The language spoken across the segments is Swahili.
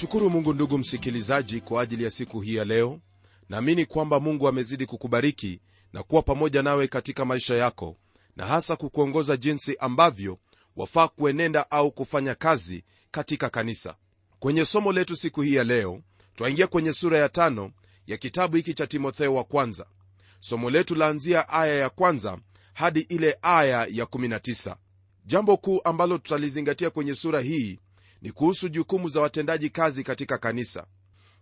namshukuru mungu ndugu msikilizaji kwa ajili ya siku hii ya leo. Naamini kwamba mungu amezidi kukubariki na kuwa pamoja nawe katika maisha yako na hasa kukuongoza jinsi ambavyo wafaa kuenenda au kufanya kazi katika kanisa. Kwenye somo letu siku hii ya leo twaingia kwenye sura ya tano ya kitabu hiki cha timotheo wa kwanza. Somo letu laanzia aya ya kwanza hadi ile aya ya 19 jambo kuu ambalo tutalizingatia kwenye sura hii ni kuhusu jukumu za watendaji kazi katika kanisa.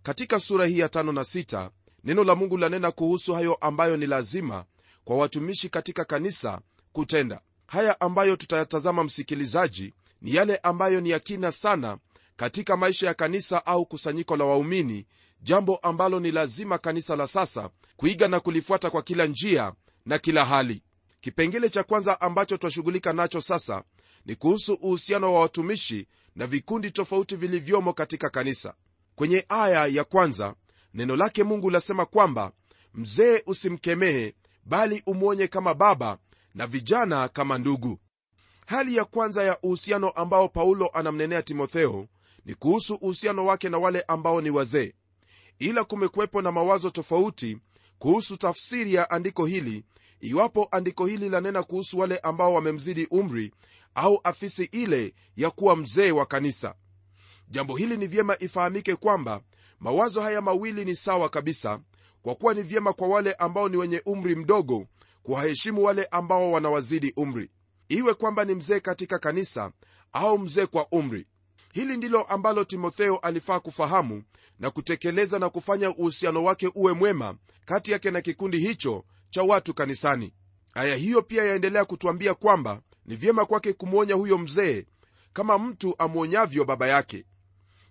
Katika sura hii ya tano na sita neno la mungu lanena kuhusu hayo ambayo ni lazima kwa watumishi katika kanisa kutenda. Haya ambayo tutayatazama msikilizaji ni yale ambayo ni yakina sana katika maisha ya kanisa au kusanyiko la waumini jambo ambalo ni lazima kanisa la sasa kuiga na kulifuata kwa kila njia na kila hali. Kipengele cha kwanza ambacho twashughulika nacho sasa ni kuhusu uhusiano wa watumishi na vikundi tofauti vilivyomo katika kanisa. Kwenye aya ya kwanza neno lake mungu lasema kwamba mzee usimkemehe bali umwonye kama baba na vijana kama ndugu. Hali ya kwanza ya uhusiano ambao paulo anamnenea timotheo ni kuhusu uhusiano wake na wale ambao ni wazee. Ila kumekuwepo na mawazo tofauti kuhusu tafsiri ya andiko hili iwapo andiko hili lanena kuhusu wale ambao wamemzidi umri au afisi ile ya kuwa mzee wa kanisa. Jambo hili ni vyema ifahamike kwamba mawazo haya mawili ni sawa kabisa kwa kuwa ni vyema kwa wale ambao ni wenye umri mdogo kuwaheshimu wale ambao wanawazidi umri. Iwe kwamba ni mzee katika kanisa au mzee kwa umri. Hili ndilo ambalo timotheo alifaa kufahamu na kutekeleza na kufanya uhusiano wake uwe mwema kati yake na kikundi hicho cha watu kanisani. Aya hiyo pia yaendelea kutwambia kwamba ni vyema kwake kumwonya huyo mzee kama mtu amwonyavyo baba yake.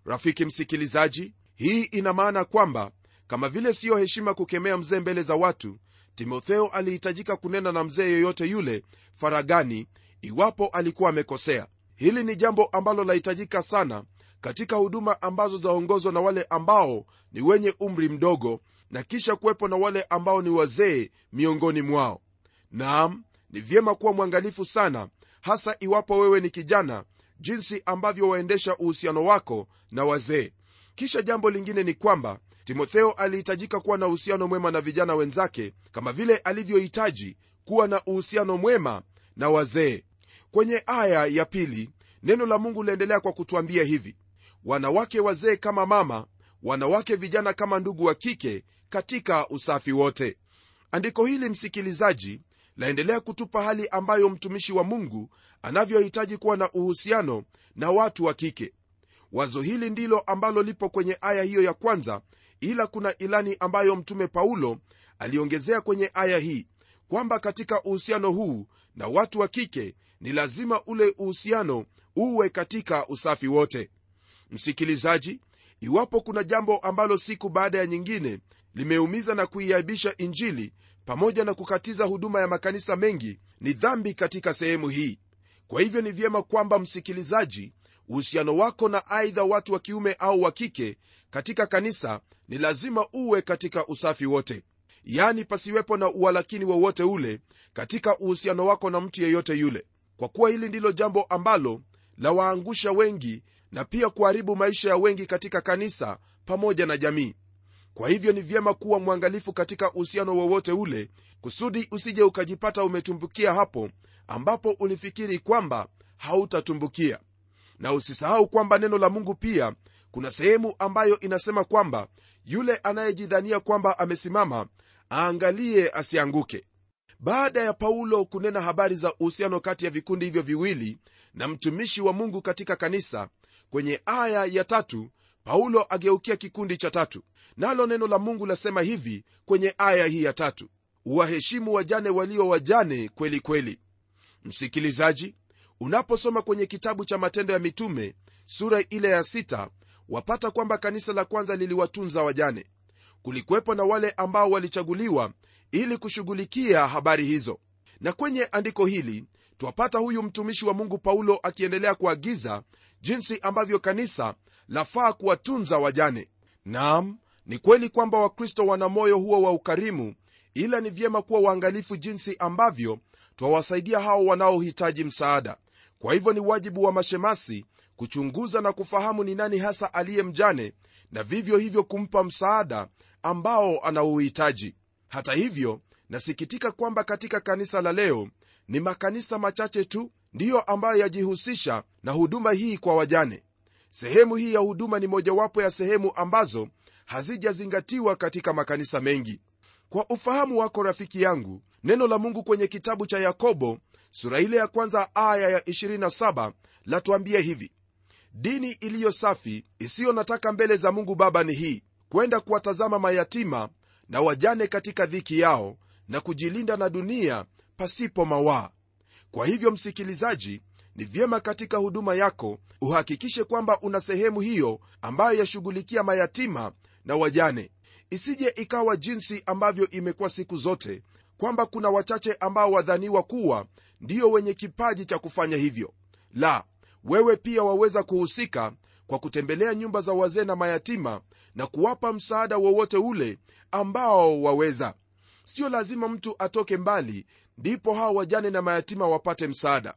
Rafiki msikilizaji hii ina maana kwamba kama vile siyo heshima kukemea mzee mbele za watu timotheo alihitajika kunena na mzee yoyote yule faragani iwapo alikuwa amekosea. Hili ni jambo ambalo lahitajika sana katika huduma ambazo zaongozwa na wale ambao ni wenye umri mdogo na kisha kuwepo na wale ambao ni wazee miongoni mwao. Naam ni vyema kuwa mwangalifu sana hasa iwapo wewe ni kijana jinsi ambavyo waendesha uhusiano wako na wazee. Kisha jambo lingine ni kwamba timotheo alihitajika kuwa na uhusiano mwema na vijana wenzake kama vile alivyohitaji kuwa na uhusiano mwema na wazee. Kwenye aya ya pili neno la mungu liendelea kwa kutwambia hivi. Wanawake wazee kama mama wanawake vijana kama ndugu wa kike katika usafi wote. Andiko hili msikilizaji laendelea kutupa hali ambayo mtumishi wa mungu anavyohitaji kuwa na uhusiano na watu wa kike. Wazo hili ndilo ambalo lipo kwenye aya hiyo ya kwanza ila kuna ilani ambayo mtume paulo aliongezea kwenye aya hii kwamba katika uhusiano huu na watu wa kike ni lazima ule uhusiano uwe katika usafi wote. Msikilizaji iwapo kuna jambo ambalo siku baada ya nyingine limeumiza na kuiaibisha injili pamoja na kukatiza huduma ya makanisa mengi ni dhambi katika sehemu hii. Kwa hivyo ni vyema kwamba msikilizaji uhusiano wako na aidha watu wa kiume au wa kike katika kanisa ni lazima uwe katika usafi wote. Yani pasiwepo na uwalakini wowote ule katika uhusiano wako na mtu yeyote yule. Kwa kuwa hili ndilo jambo ambalo lawaangusha wengi na pia kuharibu maisha ya wengi katika kanisa pamoja na jamii kwa hivyo ni vyema kuwa mwangalifu katika uhusiano wowote ule kusudi usije ukajipata umetumbukia hapo ambapo ulifikiri kwamba hautatumbukia. Na usisahau kwamba neno la mungu pia kuna sehemu ambayo inasema kwamba yule anayejidhania kwamba amesimama aangalie asianguke. Baada ya paulo kunena habari za uhusiano kati ya vikundi hivyo viwili na mtumishi wa mungu katika kanisa kwenye aya ya tatu paulo ageukia kikundi cha tatu. Nalo neno la mungu lasema hivi kwenye aya hii ya tatu. Waheshimu wajane walio wajane kweli kweli. Msikilizaji unaposoma kwenye kitabu cha matendo ya mitume sura ile ya sita wapata kwamba kanisa la kwanza liliwatunza wajane. Kulikuwepo na wale ambao walichaguliwa ili kushughulikia habari hizo. Na kwenye andiko hili twapata huyu mtumishi wa mungu paulo akiendelea kuagiza jinsi ambavyo kanisa lafaa kuwatunza wajane. Nam ni kweli kwamba wakristo wana moyo huo wa ukarimu ila ni vyema kuwa waangalifu jinsi ambavyo twawasaidia hao wanaohitaji msaada. Kwa hivyo ni wajibu wa mashemasi kuchunguza na kufahamu ni nani hasa aliye mjane na vivyo hivyo kumpa msaada ambao anauhitaji. Hata hivyo nasikitika kwamba katika kanisa la leo ni makanisa machache tu ndiyo ambayo yajihusisha na huduma hii kwa wajane sehemu hii ya huduma ni mojawapo ya sehemu ambazo hazijazingatiwa katika makanisa mengi. Kwa ufahamu wako rafiki yangu neno la mungu kwenye kitabu cha yakobo sura ile ya kwanza aya ya 27 latuambia hivi. Dini iliyo safi isiyo nataka mbele za mungu baba ni hii kwenda kuwatazama mayatima na wajane katika dhiki yao na kujilinda na dunia pasipo mawaa. Kwa hivyo msikilizaji ni vyema katika huduma yako uhakikishe kwamba una sehemu hiyo ambayo yashughulikia mayatima na wajane. Isije ikawa jinsi ambavyo imekuwa siku zote kwamba kuna wachache ambao wadhaniwa kuwa ndiyo wenye kipaji cha kufanya hivyo. La wewe pia waweza kuhusika kwa kutembelea nyumba za wazee na mayatima na kuwapa msaada wowote ule ambao waweza. Sio lazima mtu atoke mbali ndipo hawa wajane na mayatima wapate msaada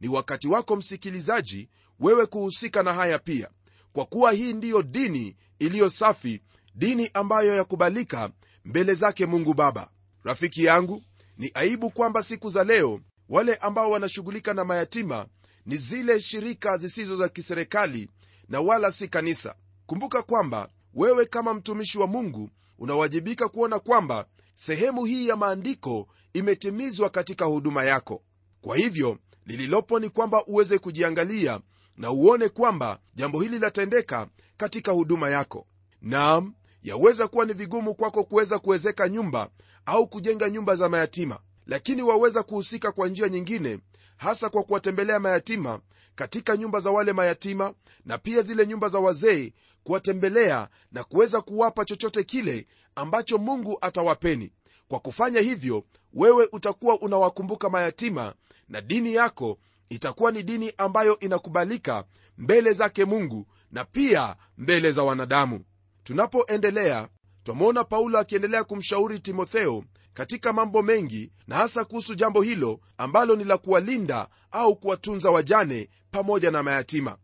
ni wakati wako msikilizaji wewe kuhusika na haya pia kwa kuwa hii ndiyo dini iliyo safi dini ambayo yakubalika mbele zake mungu baba. Rafiki yangu ni aibu kwamba siku za leo wale ambao wanashughulika na mayatima ni zile shirika zisizo za kiserikali na wala si kanisa. Kumbuka kwamba wewe kama mtumishi wa mungu unawajibika kuona kwamba sehemu hii ya maandiko imetimizwa katika huduma yako. Kwa hivyo lililopo ni kwamba uweze kujiangalia na uone kwamba jambo hili latendeka katika huduma yako. Naam yaweza kuwa ni vigumu kwako kuweza kuwezeka nyumba au kujenga nyumba za mayatima lakini waweza kuhusika kwa njia nyingine hasa kwa kuwatembelea mayatima katika nyumba za wale mayatima na pia zile nyumba za wazee kuwatembelea na kuweza kuwapa chochote kile ambacho mungu atawapeni kwa kufanya hivyo wewe utakuwa unawakumbuka mayatima na dini yako itakuwa ni dini ambayo inakubalika mbele zake mungu na pia mbele za wanadamu. Tunapoendelea twamwona paulo akiendelea kumshauri timotheo katika mambo mengi na hasa kuhusu jambo hilo ambalo ni la kuwalinda au kuwatunza wajane pamoja na mayatima.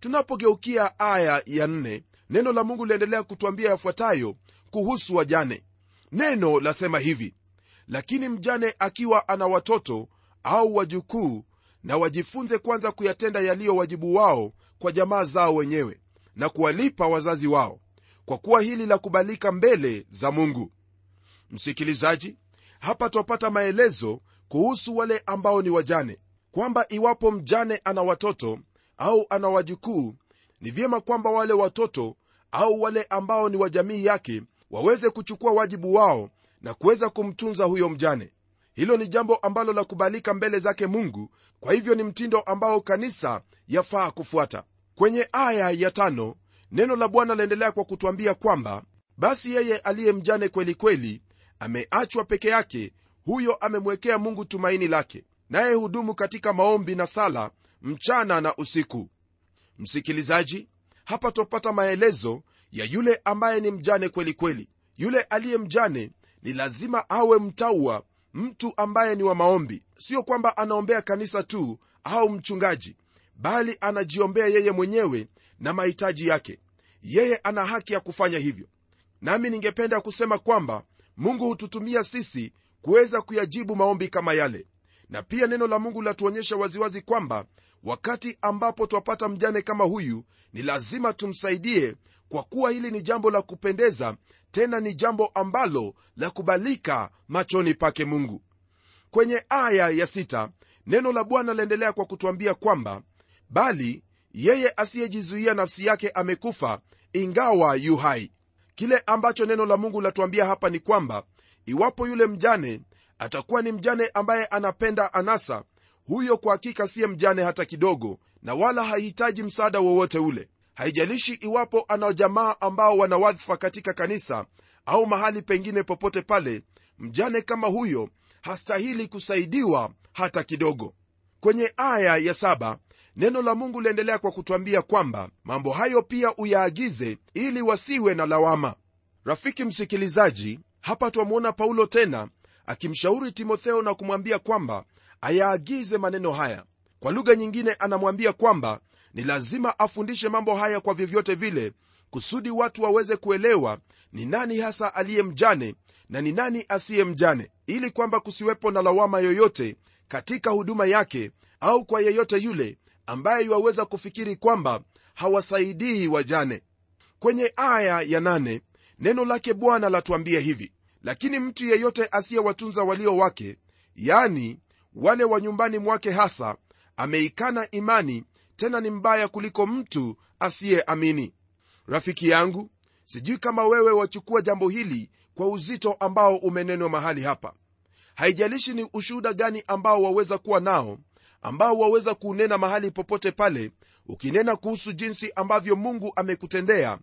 Tunapogeukia aya ya nne, neno la mungu liendelea kutwambia yafuatayo kuhusu wajane neno lasema hivi lakini mjane akiwa ana watoto au wajukuu na wajifunze kwanza kuyatenda yaliyo wajibu wao kwa jamaa zao wenyewe na kuwalipa wazazi wao kwa kuwa hili la kubalika mbele za mungu. Msikilizaji hapa twapata maelezo kuhusu wale ambao ni wajane kwamba iwapo mjane ana watoto au ana wajukuu ni vyema kwamba wale watoto au wale ambao ni wa jamii yake waweze kuchukua wajibu wao na kuweza kumtunza huyo mjane. Hilo ni jambo ambalo la kubalika mbele zake mungu kwa hivyo ni mtindo ambao kanisa yafaa kufuata. Kwenye aya ya tano neno la bwana laendelea kwa kutwambia kwamba basi yeye aliye mjane kweli kweli ameachwa peke yake huyo amemwekea mungu tumaini lake naye hudumu katika maombi na sala mchana na usiku. Msikilizaji hapa twapata maelezo ya yule ambaye ni mjane kweli kweli. Yule aliye mjane ni lazima awe mtaua mtu ambaye ni wa maombi. Sio kwamba anaombea kanisa tu au mchungaji bali anajiombea yeye mwenyewe na mahitaji yake. Yeye ana haki ya kufanya hivyo. Nami ningependa kusema kwamba mungu hututumia sisi kuweza kuyajibu maombi kama yale. Na pia neno la mungu latuonyesha waziwazi kwamba wakati ambapo twapata mjane kama huyu ni lazima tumsaidie kwa kuwa hili ni jambo la kupendeza tena ni jambo ambalo la kubalika machoni pake mungu. Kwenye aya ya sita, neno la bwana laendelea kwa kutwambia kwamba bali yeye asiyejizuia nafsi yake amekufa ingawa yu hai. Kile ambacho neno la mungu latuambia hapa ni kwamba iwapo yule mjane atakuwa ni mjane ambaye anapenda anasa huyo kwa hakika siye mjane hata kidogo na wala hahitaji msaada wowote ule haijalishi iwapo ana jamaa ambao wana wadhifa katika kanisa au mahali pengine popote pale mjane kama huyo hastahili kusaidiwa hata kidogo. Kwenye aya ya saba neno la mungu liendelea kwa kutwambia kwamba mambo hayo pia uyaagize ili wasiwe na lawama. Rafiki msikilizaji hapa twamwona paulo tena akimshauri timotheo na kumwambia kwamba ayaagize maneno haya. Kwa lugha nyingine anamwambia kwamba ni lazima afundishe mambo haya kwa vyovyote vile kusudi watu waweze kuelewa ni nani hasa aliye mjane na ni nani asiye mjane ili kwamba kusiwepo na lawama yoyote katika huduma yake au kwa yeyote yule ambaye iwaweza kufikiri kwamba hawasaidii wajane. Kwenye aya ya nane, neno lake bwana latuambia hivi lakini mtu yeyote asiyewatunza walio wake yani wale wa nyumbani mwake hasa ameikana imani tena ni mbaya kuliko mtu asiyeamini. Rafiki yangu sijui kama wewe wachukua jambo hili kwa uzito ambao umenenwa mahali hapa. Haijalishi ni ushuhuda gani ambao waweza kuwa nao ambao waweza kuunena mahali popote pale ukinena kuhusu jinsi ambavyo mungu amekutendea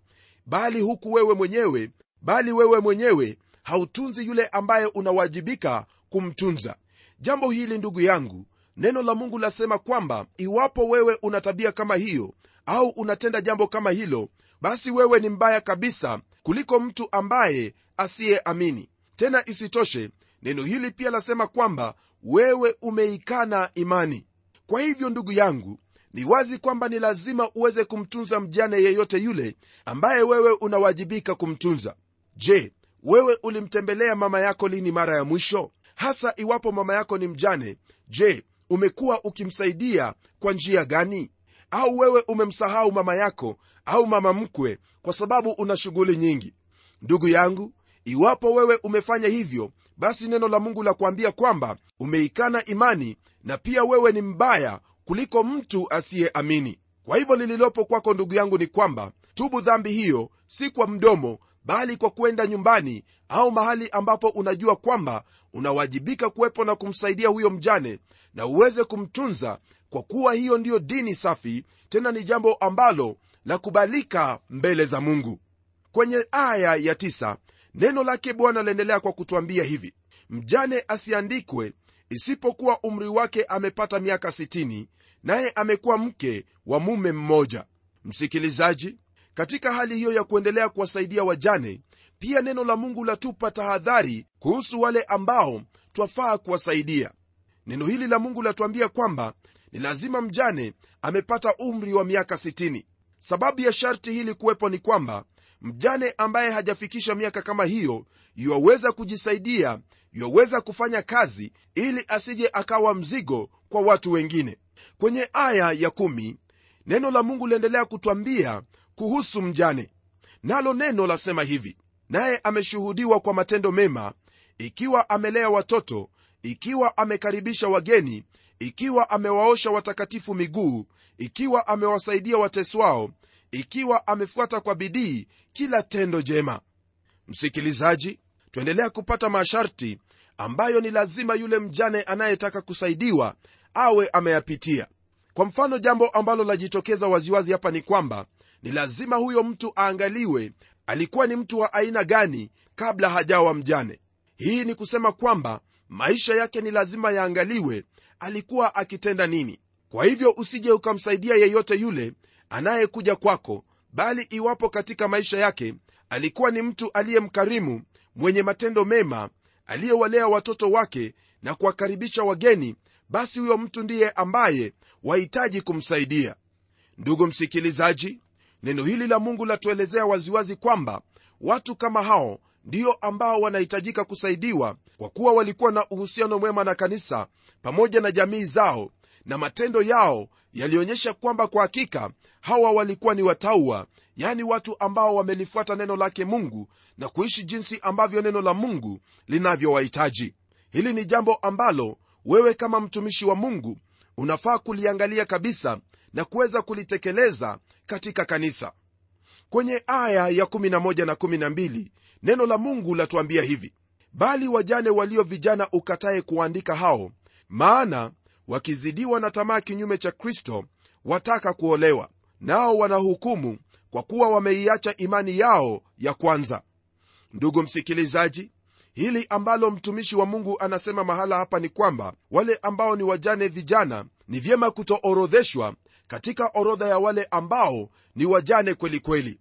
bali huku wewe mwenyewe bali wewe mwenyewe hautunzi yule ambaye unawajibika kumtunza. Jambo hili ndugu yangu neno la mungu lasema kwamba iwapo wewe una tabia kama hiyo au unatenda jambo kama hilo basi wewe ni mbaya kabisa kuliko mtu ambaye asiyeamini. Tena isitoshe neno hili pia lasema kwamba wewe umeikana imani. Kwa hivyo ndugu yangu ni wazi kwamba ni lazima uweze kumtunza mjane yeyote yule ambaye wewe unawajibika kumtunza. Je wewe ulimtembelea mama yako lini mara ya mwisho? Hasa iwapo mama yako ni mjane je umekuwa ukimsaidia kwa njia gani? Au wewe umemsahau mama yako au mama mkwe kwa sababu una shughuli nyingi? Ndugu yangu iwapo wewe umefanya hivyo basi neno la mungu la kuambia kwamba umeikana imani na pia wewe ni mbaya kuliko mtu asiyeamini. Kwa hivyo lililopo kwako ndugu yangu ni kwamba tubu dhambi hiyo si kwa mdomo bali kwa kwenda nyumbani au mahali ambapo unajua kwamba unawajibika kuwepo na kumsaidia huyo mjane na uweze kumtunza kwa kuwa hiyo ndiyo dini safi tena ni jambo ambalo la kubalika mbele za mungu. Kwenye aya ya tisa, neno lake bwana laendelea kwa kutwambia hivi mjane asiandikwe isipokuwa umri wake amepata miaka 60 naye amekuwa mke wa mume mmoja. Msikilizaji katika hali hiyo ya kuendelea kuwasaidia wajane pia neno la mungu latupa tahadhari kuhusu wale ambao twafaa kuwasaidia. Neno hili la mungu latuambia kwamba ni lazima mjane amepata umri wa miaka 60 sababu ya sharti hili kuwepo ni kwamba mjane ambaye hajafikisha miaka kama hiyo yuwaweza kujisaidia yuwaweza kufanya kazi ili asije akawa mzigo kwa watu wengine. Kwenye aya ya kumi, neno la mungu liendelea kutwambia kuhusu mjane. Nalo neno lasema hivi naye ameshuhudiwa kwa matendo mema ikiwa amelea watoto ikiwa amekaribisha wageni ikiwa amewaosha watakatifu miguu ikiwa amewasaidia wateswao ikiwa amefuata kwa bidii kila tendo jema. Msikilizaji twaendelea kupata masharti ambayo ni lazima yule mjane anayetaka kusaidiwa awe ameyapitia. Kwa mfano jambo ambalo lajitokeza waziwazi hapa ni kwamba ni lazima huyo mtu aangaliwe alikuwa ni mtu wa aina gani kabla hajawa mjane. Hii ni kusema kwamba maisha yake ni lazima yaangaliwe alikuwa akitenda nini. Kwa hivyo usije ukamsaidia yeyote yule anayekuja kwako bali iwapo katika maisha yake alikuwa ni mtu aliyemkarimu mwenye matendo mema aliyewalea watoto wake na kuwakaribisha wageni basi huyo mtu ndiye ambaye wahitaji kumsaidia. Ndugu msikilizaji neno hili la mungu latuelezea waziwazi kwamba watu kama hao ndio ambao wanahitajika kusaidiwa kwa kuwa walikuwa na uhusiano mwema na kanisa pamoja na jamii zao na matendo yao yalionyesha kwamba kwa hakika hawa walikuwa ni watauwa yani watu ambao wamelifuata neno lake mungu na kuishi jinsi ambavyo neno la mungu linavyowahitaji. Hili ni jambo ambalo wewe kama mtumishi wa mungu unafaa kuliangalia kabisa na kuweza kulitekeleza katika kanisa. Kwenye aya ya 11 na 12 neno la mungu latuambia hivi bali wajane walio vijana ukataye kuwaandika hao maana wakizidiwa na tamaa kinyume cha kristo wataka kuolewa nao wanahukumu kwa kuwa wameiacha imani yao ya kwanza. Ndugu msikilizaji hili ambalo mtumishi wa mungu anasema mahala hapa ni kwamba wale ambao ni wajane vijana ni vyema kutoorodheshwa katika orodha ya wale ambao ni wajane kwelikweli kweli.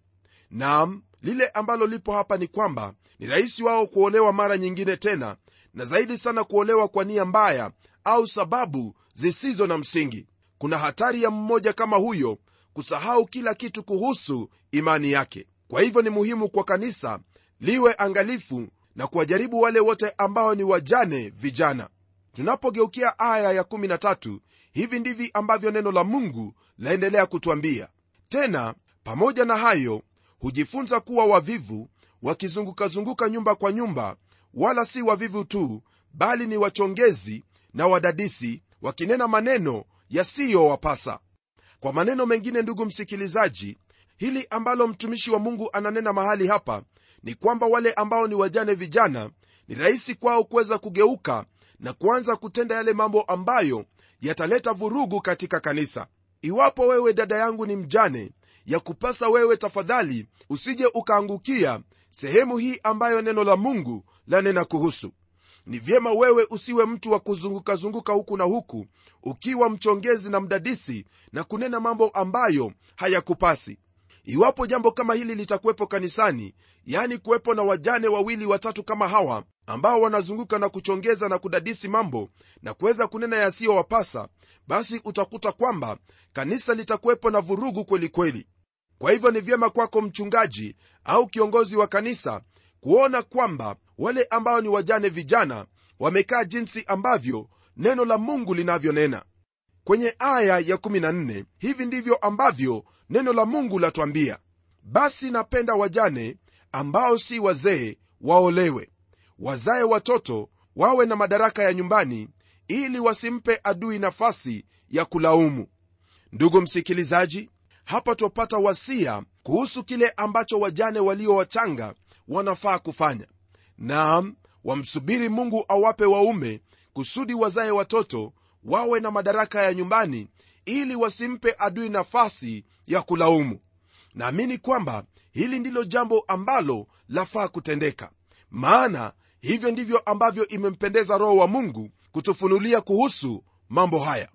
nam lile ambalo lipo hapa ni kwamba ni rahisi wao kuolewa mara nyingine tena na zaidi sana kuolewa kwa nia mbaya au sababu zisizo na msingi. Kuna hatari ya mmoja kama huyo kusahau kila kitu kuhusu imani yake. Kwa hivyo ni muhimu kwa kanisa liwe angalifu na kuwajaribu wale wote ambao ni wajane vijana. Tunapogeukia aya ya13 hivi ndivi ambavyo neno la mungu laendelea kutwambia tena pamoja na hayo hujifunza kuwa wavivu wakizungukazunguka nyumba kwa nyumba wala si wavivu tu bali ni wachongezi na wadadisi wakinena maneno yasiyowapasa. Kwa maneno mengine ndugu msikilizaji hili ambalo mtumishi wa mungu ananena mahali hapa ni kwamba wale ambao ni wajane vijana ni rahisi kwao kuweza kugeuka na kuanza kutenda yale mambo ambayo yataleta vurugu katika kanisa. Iwapo wewe dada yangu ni mjane ya kupasa wewe tafadhali usije ukaangukia sehemu hii ambayo neno la mungu lanena kuhusu. Ni vyema wewe usiwe mtu wa kuzungukazunguka huku na huku ukiwa mchongezi na mdadisi na kunena mambo ambayo hayakupasi. Iwapo jambo kama hili litakuwepo kanisani yani kuwepo na wajane wawili watatu kama hawa ambao wanazunguka na kuchongeza na kudadisi mambo na kuweza kunena yasiyowapasa basi utakuta kwamba kanisa litakuwepo na vurugu kwelikweli kweli. Kwa hivyo ni vyema kwako mchungaji au kiongozi wa kanisa kuona kwamba wale ambao ni wajane vijana wamekaa jinsi ambavyo neno la mungu linavyonena. Kwenye aya ya 14 hivi ndivyo ambavyo neno la mungu latwambia basi napenda wajane ambao si wazee waolewe wazae watoto wawe na madaraka ya nyumbani ili wasimpe adui nafasi ya kulaumu. Ndugu msikilizaji hapa twapata wasia kuhusu kile ambacho wajane walio wachanga wanafaa kufanya. Naam wamsubiri mungu awape waume kusudi wazaye watoto wawe na madaraka ya nyumbani ili wasimpe adui nafasi ya kulaumu. Naamini kwamba hili ndilo jambo ambalo lafaa kutendeka. Maana hivyo ndivyo ambavyo imempendeza roho wa mungu kutufunulia kuhusu mambo haya.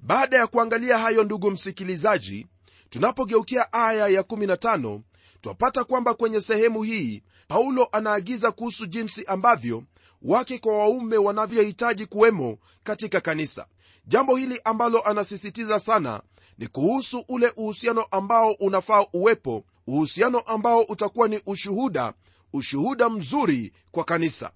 Baada ya kuangalia hayo ndugu msikilizaji tunapogeukia aya ya 15 twapata kwamba kwenye sehemu hii paulo anaagiza kuhusu jinsi ambavyo wake kwa waume wanavyohitaji kuwemo katika kanisa. Jambo hili ambalo anasisitiza sana ni kuhusu ule uhusiano ambao unafaa uwepo uhusiano ambao utakuwa ni ushuhuda ushuhuda mzuri kwa kanisa.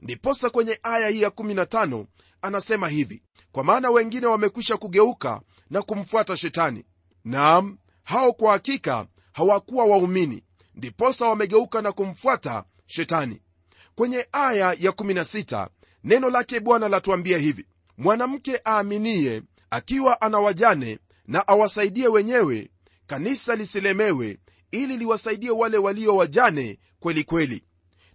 Ndiposa kwenye aya hii ya 15 anasema hivi kwa maana wengine wamekwisha kugeuka na kumfuata shetani. Naam hao kwa hakika hawakuwa waumini ndiposa wamegeuka na kumfuata shetani. Kwenye aya ya 16 neno lake bwana latuambia hivi mwanamke aaminiye akiwa ana wajane na awasaidie wenyewe kanisa lisilemewe ili liwasaidie wale walio wajane kweli kweli.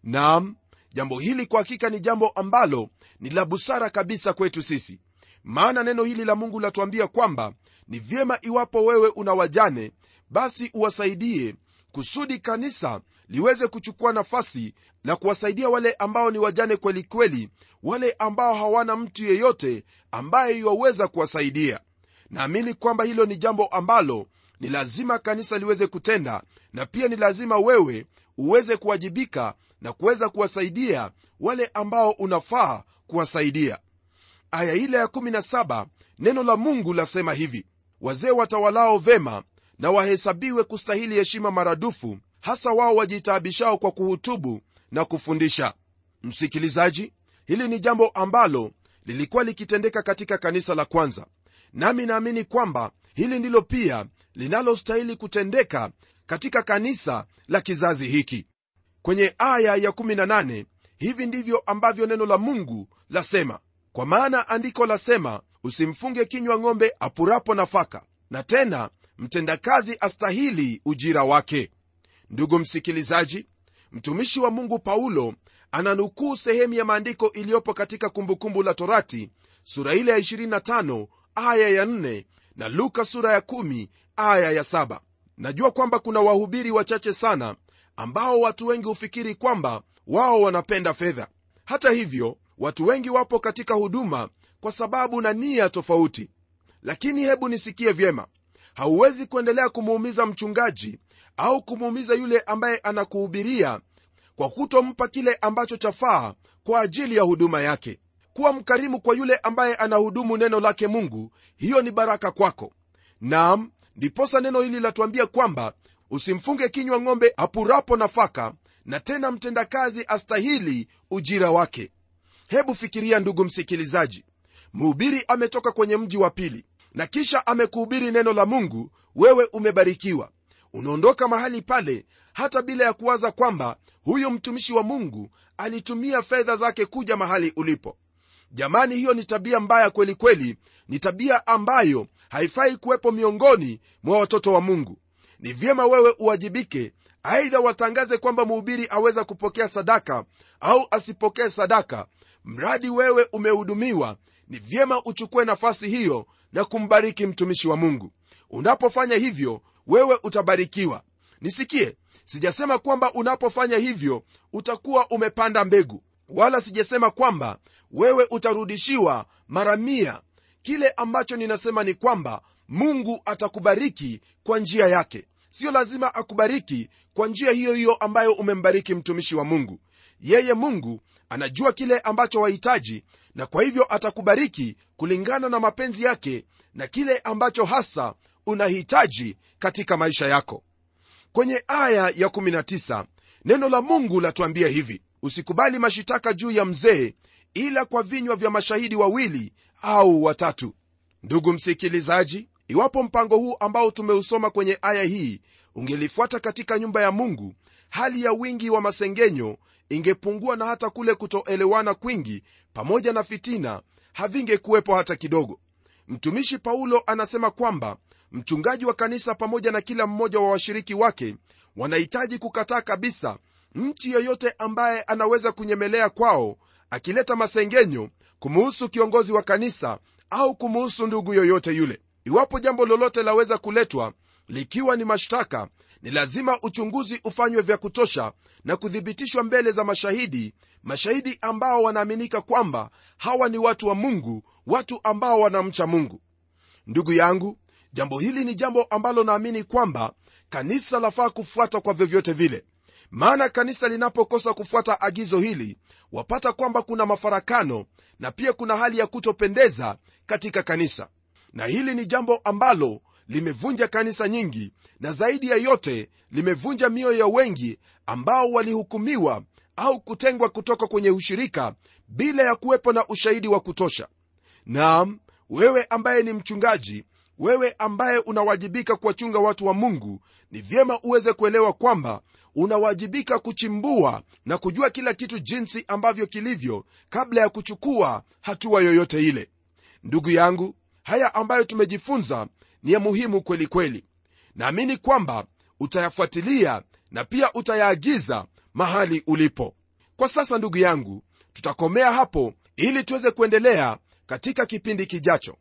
Nam jambo hili kwa hakika ni jambo ambalo ni la busara kabisa kwetu sisi. Maana neno hili la mungu latuambia kwamba ni vyema iwapo wewe una wajane basi uwasaidie kusudi kanisa liweze kuchukua nafasi la kuwasaidia wale ambao ni wajane kweli kweli wale ambao hawana mtu yeyote ambaye iwaweza kuwasaidia. Naamini kwamba hilo ni jambo ambalo ni lazima kanisa liweze kutenda na pia ni lazima wewe uweze kuwajibika na kuweza kuwasaidia wale ambao unafaa kuwasaidia. Aya ile ya 17 neno la mungu lasema hivi wazee watawalao vema na wahesabiwe kustahili heshima maradufu hasa wao wajitaabishao kwa kuhutubu na kufundisha. Msikilizaji hili ni jambo ambalo lilikuwa likitendeka katika kanisa la kwanza. Nami naamini kwamba hili ndilo pia linalostahili kutendeka katika kanisa la kizazi hiki. Kwenye aya ya 18 hivi ndivyo ambavyo neno la mungu lasema. Kwa maana andiko lasema usimfunge kinywa ng'ombe apurapo nafaka na tena mtendakazi astahili ujira wake. Ndugu msikilizaji mtumishi wa mungu paulo ananukuu sehemu ya maandiko iliyopo katika kumbukumbu la torati sura ile ya 25 aya ya 4 na luka sura ya kumi aya ya 7 najua kwamba kuna wahubiri wachache sana ambao watu wengi hufikiri kwamba wao wanapenda fedha. Hata hivyo watu wengi wapo katika huduma kwa sababu na nia tofauti. Lakini hebu nisikie vyema. Hauwezi kuendelea kumuumiza mchungaji au kumuumiza yule ambaye anakuhubiria kwa kutompa kile ambacho chafaa kwa ajili ya huduma yake kuwa mkarimu kwa yule ambaye anahudumu neno lake mungu. Hiyo ni baraka kwako. Nam ndiposa neno hili latuambia kwamba usimfunge kinywa ng'ombe apurapo nafaka na tena mtendakazi astahili ujira wake. Hebu fikiria ndugu msikilizaji. Mhubiri ametoka kwenye mji wa pili na kisha amekuhubiri neno la mungu wewe umebarikiwa. Unaondoka mahali pale hata bila ya kuwaza kwamba huyo mtumishi wa mungu alitumia fedha zake kuja mahali ulipo jamani hiyo ni tabia mbaya kweli kweli ni tabia ambayo haifai kuwepo miongoni mwa watoto wa mungu. Ni vyema wewe uwajibike aidha watangaze kwamba mhubiri aweza kupokea sadaka au asipokee sadaka. Mradi wewe umehudumiwa ni vyema uchukue nafasi hiyo na kumbariki mtumishi wa mungu. Unapofanya hivyo wewe utabarikiwa. Nisikie sijasema kwamba unapofanya hivyo utakuwa umepanda mbegu wala sijasema kwamba wewe utarudishiwa mara mia. Kile ambacho ninasema ni kwamba mungu atakubariki kwa njia yake. Siyo lazima akubariki kwa njia hiyo hiyo ambayo umembariki mtumishi wa mungu. Yeye mungu anajua kile ambacho wahitaji na kwa hivyo atakubariki kulingana na mapenzi yake na kile ambacho hasa unahitaji katika maisha yako. Kwenye aya ya 19 neno la mungu latuambia hivi usikubali mashitaka juu ya mzee ila kwa vinywa vya mashahidi wawili au watatu. Ndugu msikilizaji iwapo mpango huu ambao tumeusoma kwenye aya hii ungelifuata katika nyumba ya mungu hali ya wingi wa masengenyo ingepungua na hata kule kutoelewana kwingi pamoja na fitina havingekuwepo hata kidogo. Mtumishi paulo anasema kwamba mchungaji wa kanisa pamoja na kila mmoja wa washiriki wake wanahitaji kukataa kabisa mtu yeyote ambaye anaweza kunyemelea kwao akileta masengenyo kumuhusu kiongozi wa kanisa au kumuhusu ndugu yoyote yule. Iwapo jambo lolote laweza kuletwa likiwa ni mashtaka ni lazima uchunguzi ufanywe vya kutosha na kuthibitishwa mbele za mashahidi mashahidi ambao wanaaminika kwamba hawa ni watu wa mungu watu ambao wanamcha mungu. Ndugu yangu jambo hili ni jambo ambalo naamini kwamba kanisa lafaa kufuata kwa vyovyote vile maana kanisa linapokosa kufuata agizo hili wapata kwamba kuna mafarakano na pia kuna hali ya kutopendeza katika kanisa. Na hili ni jambo ambalo limevunja kanisa nyingi na zaidi ya yote limevunja mioyo ya wengi ambao walihukumiwa au kutengwa kutoka kwenye ushirika bila ya kuwepo na ushahidi wa kutosha. Naam wewe ambaye ni mchungaji wewe ambaye unawajibika kuwachunga watu wa mungu ni vyema uweze kuelewa kwamba unawajibika kuchimbua na kujua kila kitu jinsi ambavyo kilivyo kabla ya kuchukua hatua yoyote ile. Ndugu yangu haya ambayo tumejifunza ni ya muhimu kweli kweli. Naamini kwamba utayafuatilia na pia utayaagiza mahali ulipo. Kwa sasa ndugu yangu tutakomea hapo ili tuweze kuendelea katika kipindi kijacho.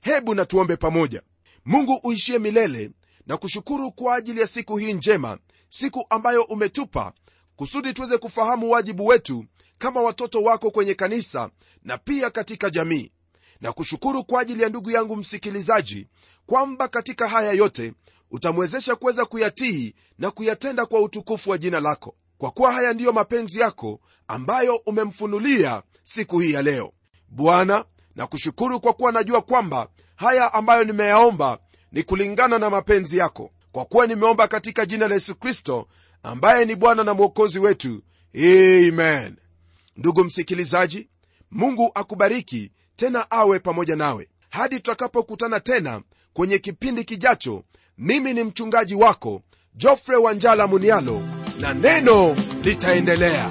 Hebu na tuombe pamoja. Mungu uishie milele na kushukuru kwa ajili ya siku hii njema siku ambayo umetupa kusudi tuweze kufahamu wajibu wetu kama watoto wako kwenye kanisa na pia katika jamii. Na kushukuru kwa ajili ya ndugu yangu msikilizaji kwamba katika haya yote utamwezesha kuweza kuyatii na kuyatenda kwa utukufu wa jina lako. Kwa kuwa haya ndiyo mapenzi yako ambayo umemfunulia siku hii ya leo. Bwana na kushukuru kwa kuwa najua kwamba haya ambayo nimeyaomba ni kulingana na mapenzi yako kwa kuwa nimeomba katika jina la yesu kristo ambaye ni bwana na mwokozi wetu. Amen. Ndugu msikilizaji mungu akubariki tena awe pamoja nawe. Hadi tutakapokutana tena kwenye kipindi kijacho mimi ni mchungaji wako jofre wanjala munialo na neno litaendelea